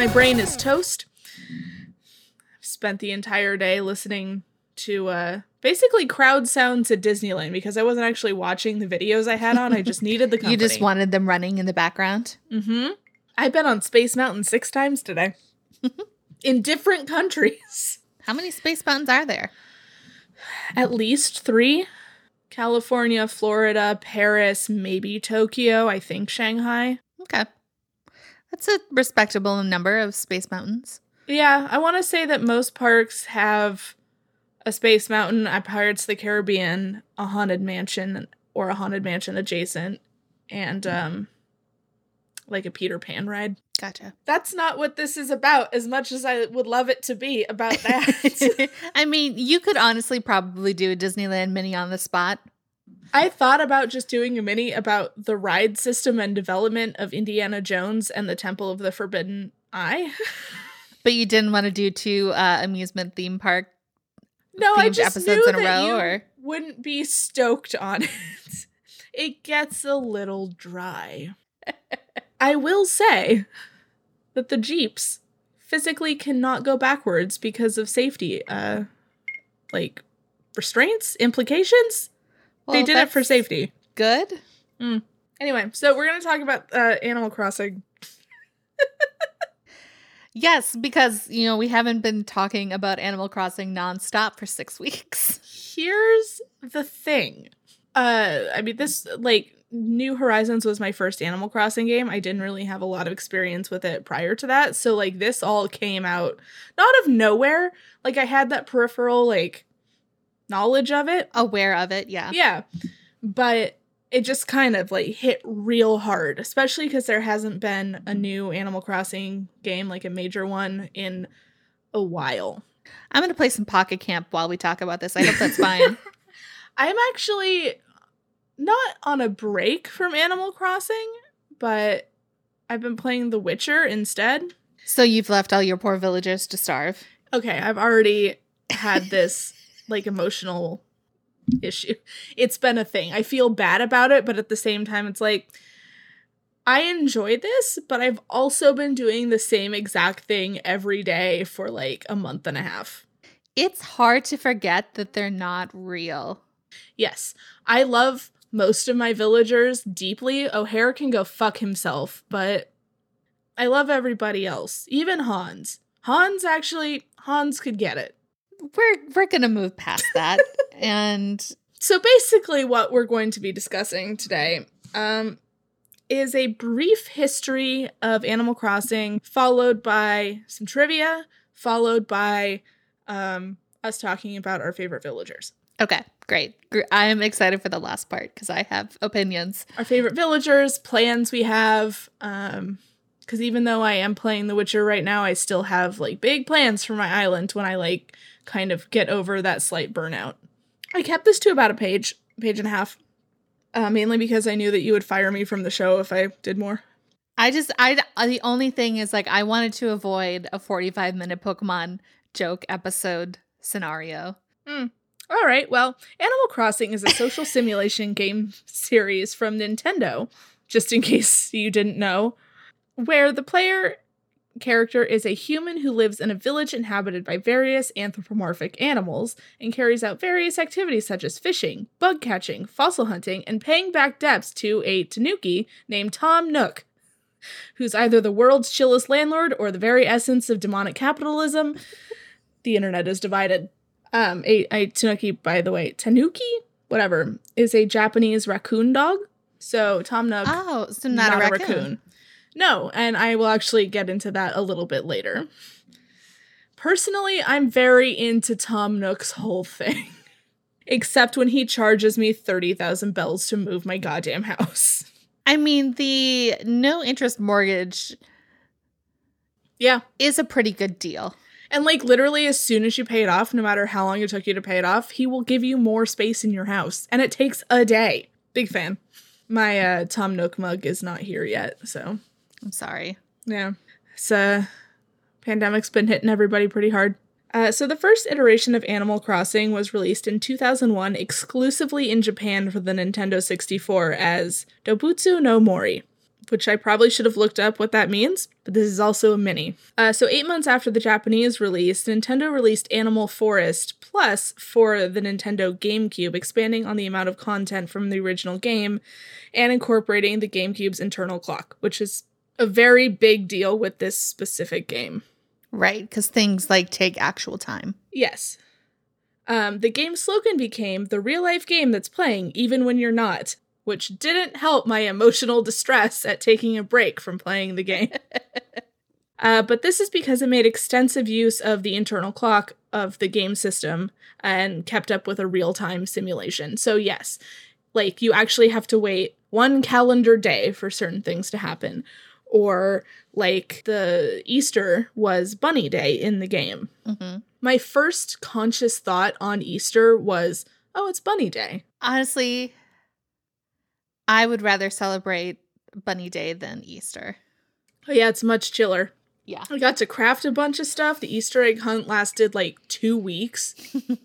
My brain is toast. I've spent the entire day listening to uh, basically crowd sounds at Disneyland because I wasn't actually watching the videos I had on. I just needed the company. You just wanted them running in the background? Mm-hmm. I've been on Space Mountain six times today. in different countries. How many space mountains are there? At least three. California, Florida, Paris, maybe Tokyo, I think Shanghai. Okay. That's a respectable number of space mountains. Yeah, I want to say that most parks have a space mountain at Pirates of the Caribbean, a haunted mansion or a haunted mansion adjacent, and um like a Peter Pan ride. Gotcha. That's not what this is about, as much as I would love it to be about that. I mean, you could honestly probably do a Disneyland mini on the spot. I thought about just doing a mini about the ride system and development of Indiana Jones and the Temple of the Forbidden Eye. but you didn't want to do two uh, amusement theme park no, I just episodes knew in a row, or wouldn't be stoked on it. it gets a little dry. I will say that the Jeeps physically cannot go backwards because of safety uh like restraints, implications. Well, they did it for safety. Good. Mm. Anyway, so we're going to talk about uh, Animal Crossing. yes, because, you know, we haven't been talking about Animal Crossing nonstop for six weeks. Here's the thing. Uh, I mean, this, like, New Horizons was my first Animal Crossing game. I didn't really have a lot of experience with it prior to that. So like this all came out not of nowhere. Like I had that peripheral like knowledge of it, aware of it, yeah. Yeah. But it just kind of like hit real hard, especially cuz there hasn't been a new Animal Crossing game like a major one in a while. I'm going to play some Pocket Camp while we talk about this. I hope that's fine. I'm actually not on a break from Animal Crossing, but I've been playing The Witcher instead. So you've left all your poor villagers to starve. Okay, I've already had this like emotional issue. It's been a thing. I feel bad about it, but at the same time it's like I enjoy this, but I've also been doing the same exact thing every day for like a month and a half. It's hard to forget that they're not real. Yes. I love most of my villagers deeply. O'Hare can go fuck himself, but I love everybody else, even Hans. Hans actually, Hans could get it. We're we're gonna move past that, and so basically, what we're going to be discussing today, um, is a brief history of Animal Crossing, followed by some trivia, followed by um, us talking about our favorite villagers. Okay, great. I'm excited for the last part because I have opinions. Our favorite villagers, plans we have. Um, because even though I am playing The Witcher right now, I still have like big plans for my island when I like kind of get over that slight burnout. I kept this to about a page, page and a half, uh, mainly because I knew that you would fire me from the show if I did more. I just, I, the only thing is like, I wanted to avoid a 45 minute Pokemon joke episode scenario. Mm. All right, well, Animal Crossing is a social simulation game series from Nintendo, just in case you didn't know, where the player character is a human who lives in a village inhabited by various anthropomorphic animals and carries out various activities such as fishing, bug catching, fossil hunting, and paying back debts to a tanuki named Tom Nook, who's either the world's chillest landlord or the very essence of demonic capitalism. the internet is divided. Um, a, a tanuki, by the way, tanuki, whatever, is a Japanese raccoon dog. So Tom Nook, oh, so not, not a, raccoon. a raccoon. No, and I will actually get into that a little bit later. Personally, I'm very into Tom Nook's whole thing. Except when he charges me 30,000 bells to move my goddamn house. I mean, the no interest mortgage yeah, is a pretty good deal. And like literally as soon as you pay it off, no matter how long it took you to pay it off, he will give you more space in your house. And it takes a day. Big fan. My uh Tom Nook mug is not here yet, so I'm sorry. Yeah. It's pandemic's been hitting everybody pretty hard. Uh, so the first iteration of Animal Crossing was released in 2001 exclusively in Japan for the Nintendo 64 as Dobutsu no Mori. which I probably should have looked up what that means, but this is also a mini. Uh, so, eight months after the Japanese release, Nintendo released Animal Forest Plus for the Nintendo GameCube, expanding on the amount of content from the original game and incorporating the GameCube's internal clock, which is a very big deal with this specific game. Right, because things like take actual time. Yes. Um, the game's slogan became the real life game that's playing even when you're not, which didn't help my emotional distress at taking a break from playing the game. uh, but this is because it made extensive use of the internal clock of the game system and kept up with a real time simulation. So, yes, like you actually have to wait one calendar day for certain things to happen. Or, like, the Easter was Bunny Day in the game. hmm My first conscious thought on Easter was, oh, it's Bunny Day. Honestly, I would rather celebrate Bunny Day than Easter. Oh, yeah, it's much chiller. Yeah. I got to craft a bunch of stuff. The Easter egg hunt lasted like two weeks.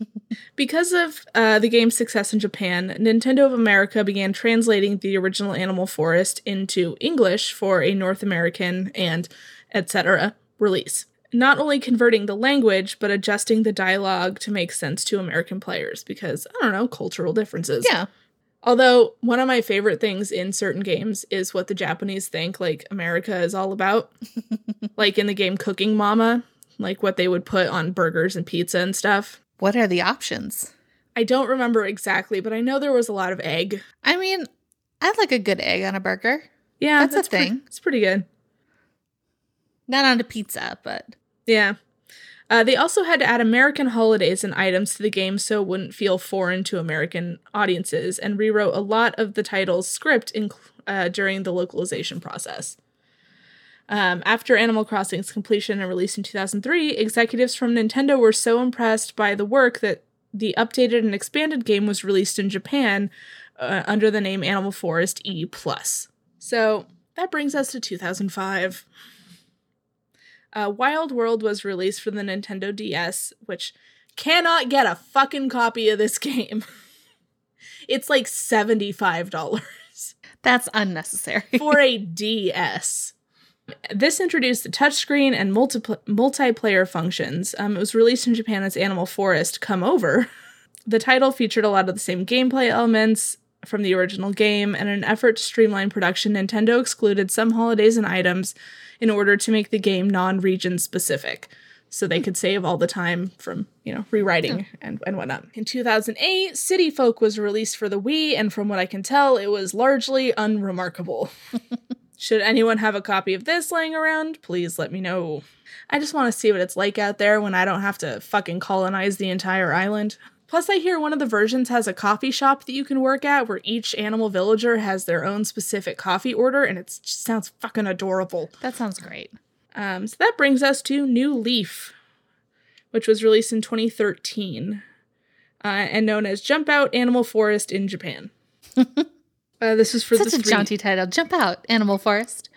because of uh, the game's success in Japan, Nintendo of America began translating the original Animal Forest into English for a North American and etc. release. Not only converting the language, but adjusting the dialogue to make sense to American players because, I don't know, cultural differences. Yeah. Although one of my favorite things in certain games is what the Japanese think like America is all about. like in the game Cooking Mama, like what they would put on burgers and pizza and stuff. What are the options? I don't remember exactly, but I know there was a lot of egg. I mean, I like a good egg on a burger. Yeah, That's a pre- thing. it's pretty good. Not on a pizza, but Yeah. Uh, they also had to add American holidays and items to the game so it wouldn't feel foreign to American audiences, and rewrote a lot of the title's script in, uh, during the localization process. Um, after Animal Crossing's completion and release in 2003, executives from Nintendo were so impressed by the work that the updated and expanded game was released in Japan uh, under the name Animal Forest E+. So that brings us to 2005. Uh, Wild World was released for the Nintendo DS, which cannot get a fucking copy of this game. it's like $75 that's unnecessary. for a DS. This introduced the touchscreen and multipl- multiplayer functions. Um, it was released in Japan as Animal Forest Come Over. The title featured a lot of the same gameplay elements from the original game, and in an effort to streamline production, Nintendo excluded some holidays and items in order to make the game non region specific. So they could save all the time from, you know, rewriting and, and whatnot. In 2008, City Folk was released for the Wii, and from what I can tell, it was largely unremarkable. Should anyone have a copy of this laying around, please let me know. I just want to see what it's like out there when I don't have to fucking colonize the entire island. Plus, I hear one of the versions has a coffee shop that you can work at where each animal villager has their own specific coffee order, and it just sounds fucking adorable. that sounds great. Um, so that brings us to New Leaf, which was released in 2013 uh, and known as Jump Out Animal Forest in Japan. uh, this is for Such the a three- jaunty title. Jump out, Animal Forest.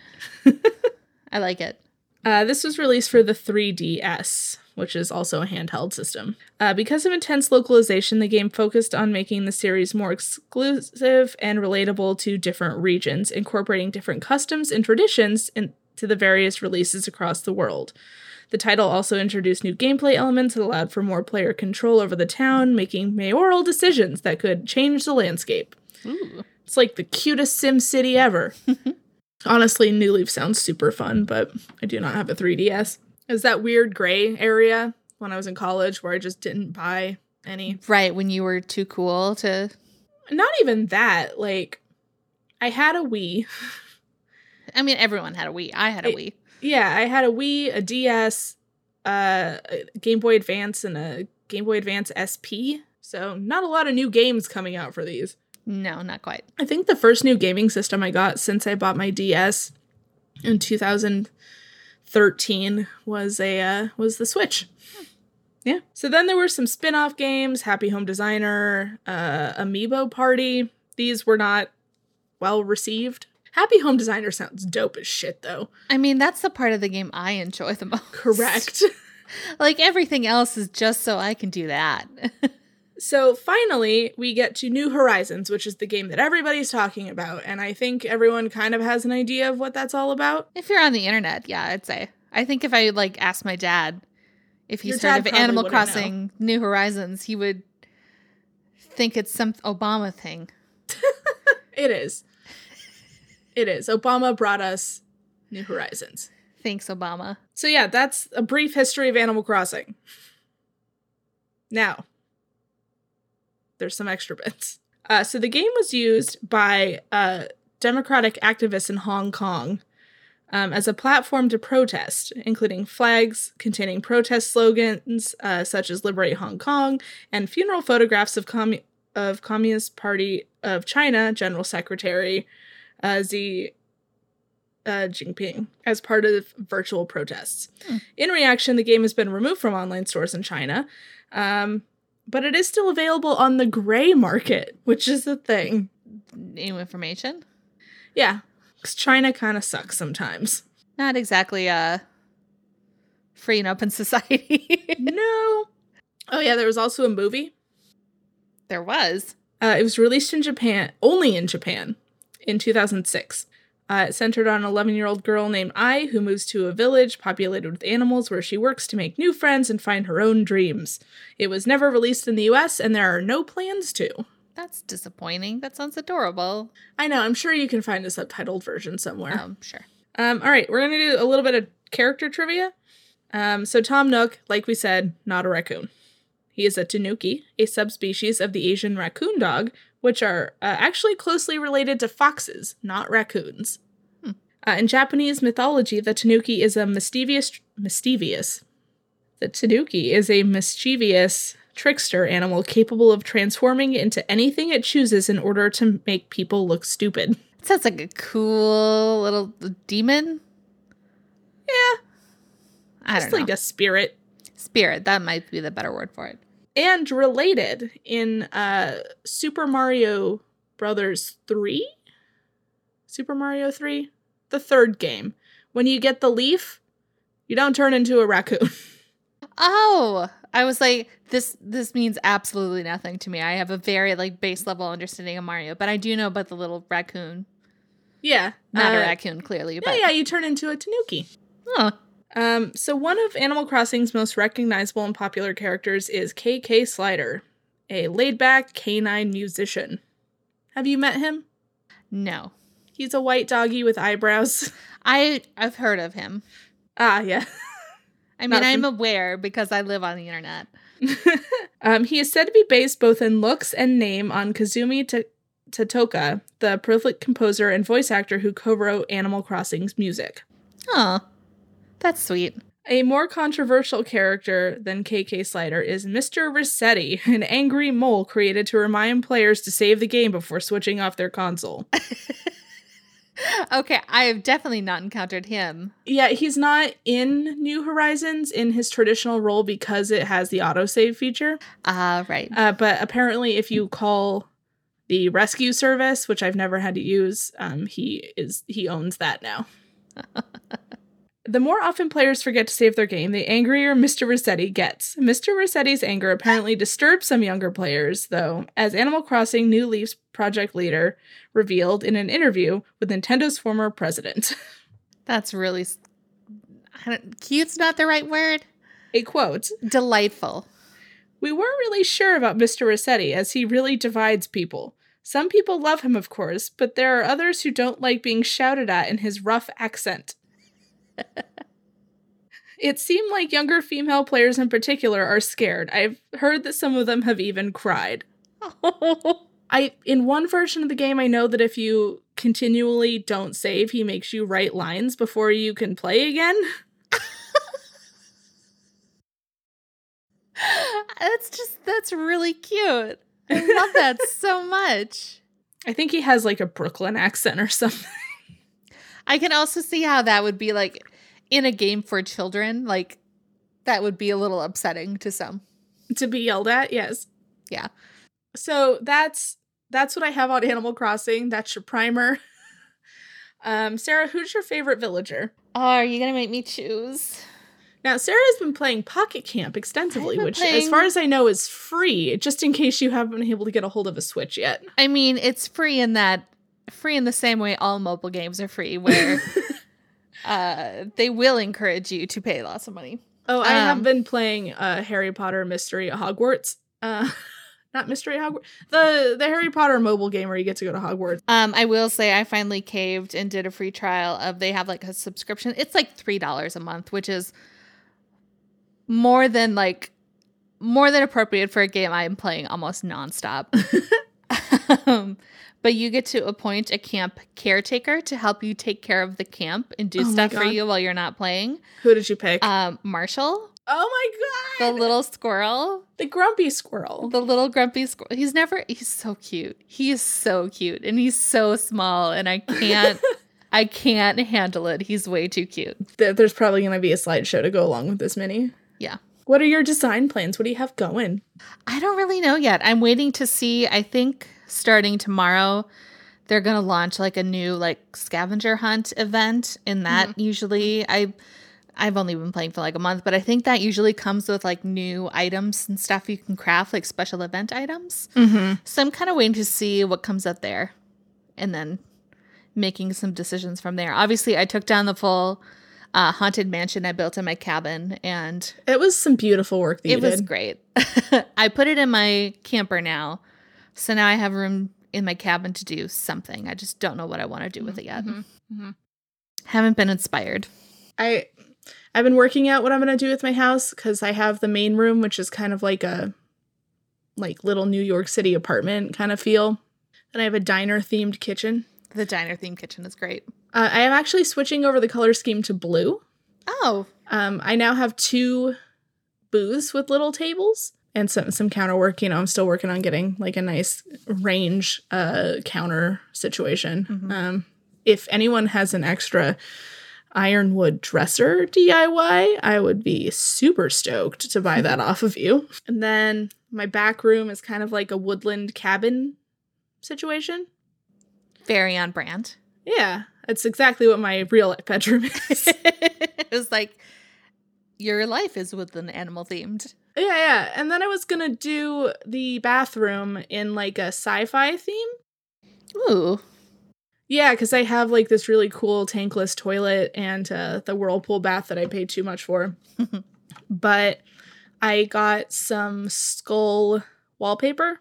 I like it. Uh, this was released for the 3DS, which is also a handheld system. Uh, because of intense localization, the game focused on making the series more exclusive and relatable to different regions, incorporating different customs and traditions into the various releases across the world. The title also introduced new gameplay elements that allowed for more player control over the town, making mayoral decisions that could change the landscape. Ooh. It's like the cutest Sim City ever. Honestly, New Leaf sounds super fun, but I do not have a 3DS. Is that weird gray area when I was in college where I just didn't buy any? Right, when you were too cool to. Not even that. Like, I had a Wii. I mean, everyone had a Wii. I had a It- Wii. Yeah, I had a Wii, a DS, uh, a Game Boy Advance, and a Game Boy Advance SP. So, not a lot of new games coming out for these. No, not quite. I think the first new gaming system I got since I bought my DS in 2013 was a uh, was the Switch. Yeah. So then there were some spin-off games, Happy Home Designer, uh, Amiibo Party. These were not well received. Happy Home Designer sounds dope as shit though. I mean, that's the part of the game I enjoy the most. Correct. like everything else is just so I can do that. So finally, we get to New Horizons, which is the game that everybody's talking about. And I think everyone kind of has an idea of what that's all about. If you're on the internet, yeah, I'd say. I think if I like asked my dad if he's Your heard of Animal wouldn't know. Crossing New Horizons, he would think it's some Obama thing. It is. It is. Obama brought us New Horizons. Thanks, Obama. So, yeah, that's a brief history of Animal Crossing. Now, there's some extra bits. Uh, so, the game was used by uh, democratic activists in Hong Kong um, as a platform to protest, including flags containing protest slogans uh, such as Liberate Hong Kong and funeral photographs of, commu- of Communist Party of China General Secretary uh, Xi uh, Jinping as part of virtual protests. Hmm. In reaction, the game has been removed from online stores in China, um, but it is still available on the gray market, which is the thing. New information? Yeah, 'cause China kind of sucks sometimes. Not exactly a free and open society. no. Oh yeah, there was also a movie. there was. Uh, it was released in Japan, only in Japan, in 2006. Uh, it centered on an 11 year old girl named Ai who moves to a village populated with animals where she works to make new friends and find her own dreams. It was never released in the US, and there are no plans to. That's disappointing. That sounds adorable. I know, I'm sure you can find a subtitled version somewhere. Um, sure. Um, all right, we're going to do a little bit of character trivia. Um, so, Tom Nook, like we said, not a raccoon. He is a tanuki, a subspecies of the Asian raccoon dog, which are uh, actually closely related to foxes, not raccoons. Hmm. Uh, in Japanese mythology, the tanuki is a mischievous. Mischievous. The tanuki is a mischievous trickster animal capable of transforming into anything it chooses in order to make people look stupid. It sounds like a cool little demon. Yeah, I just like know. a spirit. Spirit. That might be the better word for it. And related in uh Super Mario Brothers 3 Super Mario 3 the third game when you get the leaf you don't turn into a raccoon Oh, I was like, this this means absolutely nothing to me. I have a very like base level understanding of Mario, but I do know about the little raccoon. yeah Not a uh, raccoon, clearly, yeah, but yeah you turn into a tanuki Huh. Um so one of Animal Crossing's most recognizable and popular characters is KK Slider a laid-back canine musician have you met him no. he's a white doggy with eyebrows I I've heard of him. ah yeah I mean, I'm aware because I live on the internet. um, he is said to be based both in looks and name on Kazumi Ta- Tatoka, the prolific composer and voice actor who co-wrote Animal Crossing's music. Oh, that's sweet. A more controversial character than KK Slider is Mr. Resetti, an angry mole created to remind players to save the game before switching off their console. Okay, I have definitely not encountered him. yeah, he's not in New Horizons in his traditional role because it has the autosave feature. Ah, right. Uh, but apparently, if you call the rescue service, which I've never had to use, um, he is he owns that now. the more often players forget to save their game, the angrier Mr. Resetti gets. Mr. Resetti's anger apparently disturbs some younger players, though, as Animal Crossing New Leaf's project leader revealed in an interview with Nintendo's former president. That's really s- I don't, cute's not the right word. A quote Delightful. We weren't really sure about Mr. Resetti, as he really divides people. Some people love him, of course, but there are others who don't like being shouted at in his rough accent. It seemed like younger female players in particular are scared. I've heard that some of them have even cried. I in one version of the game I know that if you continually don't save, he makes you write lines before you can play again. that's just that's really cute. I love that so much. I think he has like a Brooklyn accent or something. I can also see how that would be like in a game for children. Like that would be a little upsetting to some. to be yelled at yes Yeah. so that's that's what i have on animal crossing that's your primer um sarah who's your favorite villager Oh, are you gonna make me choose? Now, Sarah's been playing Pocket Camp extensively, been which, as far as I know, is free, just in case you haven't been able to get a hold of a Switch yet. I mean, it's free in that free in the same way all mobile games are free, where uh, they will encourage you to pay lots of money. Oh, I have Um, been playing uh, Harry Potter Mystery at Hogwarts. Uh, not Mystery Hogwarts. The the Harry Potter mobile game where you get to go to Hogwarts. Um, I will say I finally caved and did a free trial of they have like a subscription. It's like three dollars a month, which is more than like more than appropriate for a game I'm playing almost nonstop. um, but you get to appoint a camp caretaker to help you take care of the camp and do Oh stuff for you while you're not playing. Who did you pick? Um, Marshall, oh my god! the little squirrel, the grumpy squirrel. the little grumpy squirrel. He's never. He's so cute. He is so cute, and he's so small, and I can't. I can't handle it. He's way too cute. There's probably going to be a slideshow to go along with this mini. Yeah. What are your design plans? What do you have going? I don't really know yet. I'm waiting to see. I think starting tomorrow, they're gonna launch like a new like scavenger hunt event. And that usually I I've only been playing for like a month, but I think that usually comes with like new items and stuff you can craft, like special event items. Mm-hmm. So I'm kind of waiting to see what comes up there, and then making some decisions from there. Obviously, I took down the full uh, haunted mansion I built in my cabin, and It was some beautiful work that you it was great. I put it in my camper now, so now I have room in my cabin to do something. I just don't know what I want to do with it yet. Mhm, mhm. Haven't been inspired. I I've been working out what I'm gonna do with my house because I have the main room, which is kind of like a like little New York City apartment kind of feel. And I have a diner themed kitchen. The diner themed kitchen is great. Uh, I am actually switching over the color scheme to blue. Oh, Um, I now have two booths with little tables and some some counter work. You know, I'm still working on getting like a nice range uh counter situation. Mhm. Um, if anyone has an extra ironwood dresser DIY, I would be super stoked to buy that off of you. And then my back room is kind of like a woodland cabin situation. very on brand. Yeah, it's exactly what my real bedroom is. it was like your life is with an animal themed. Yeah, yeah. And then I was gonna do the bathroom in like a sci-fi theme. Ooh, Yeah, because I have like this really cool tankless toilet and uh, the whirlpool bath that I paid too much for. but I got some skull wallpaper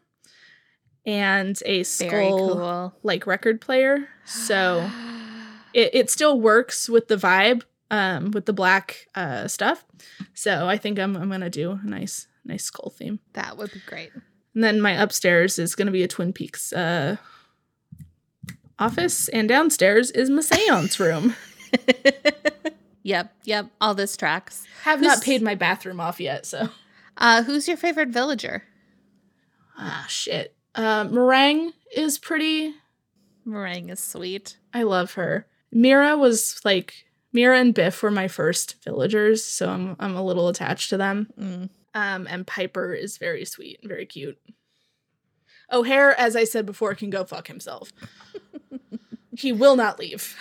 and a skull cool. like record player. So it, it still works with the vibe, um, with the black uh stuff. So I think I'm I'm gonna do a nice nice skull theme. that would be great. And then my upstairs is going to be a Twin Peaks uh, office, and downstairs is my seance room. yep, yep. All this tracks. Have Who's- not paid my bathroom off yet, so Uh, who's your favorite villager? ah shit. Uh, Merengue is pretty. Merengue is sweet. I love her. Mira was like Mira and Biff were my first villagers, so I'm I'm a little attached to them. Mm. Um, and Piper is very sweet and very cute. O'Hare, as I said before, can go fuck himself. he will not leave.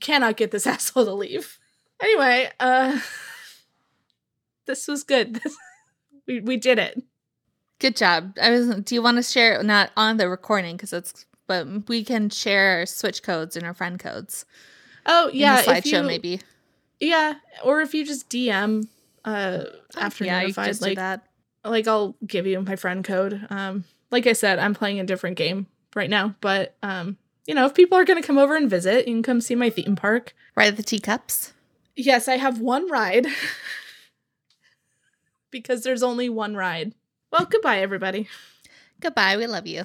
Cannot get this asshole to leave. Anyway, uh this was good. we we did it. Good job. I was. Do you want to share not on the recording because it's, but we can share our switch codes and our friend codes. Oh yeah, in the if slideshow you, maybe. Yeah, or if you just DM uh after yeah, you notified, could just do like that. like I'll give you my friend code. Um, like I said, I'm playing a different game right now, but um, you know, if people are gonna come over and visit, you can come see my theme park. Ride the teacups. Yes, I have one ride because there's only one ride. Well, goodbye, everybody. Goodbye. We love you.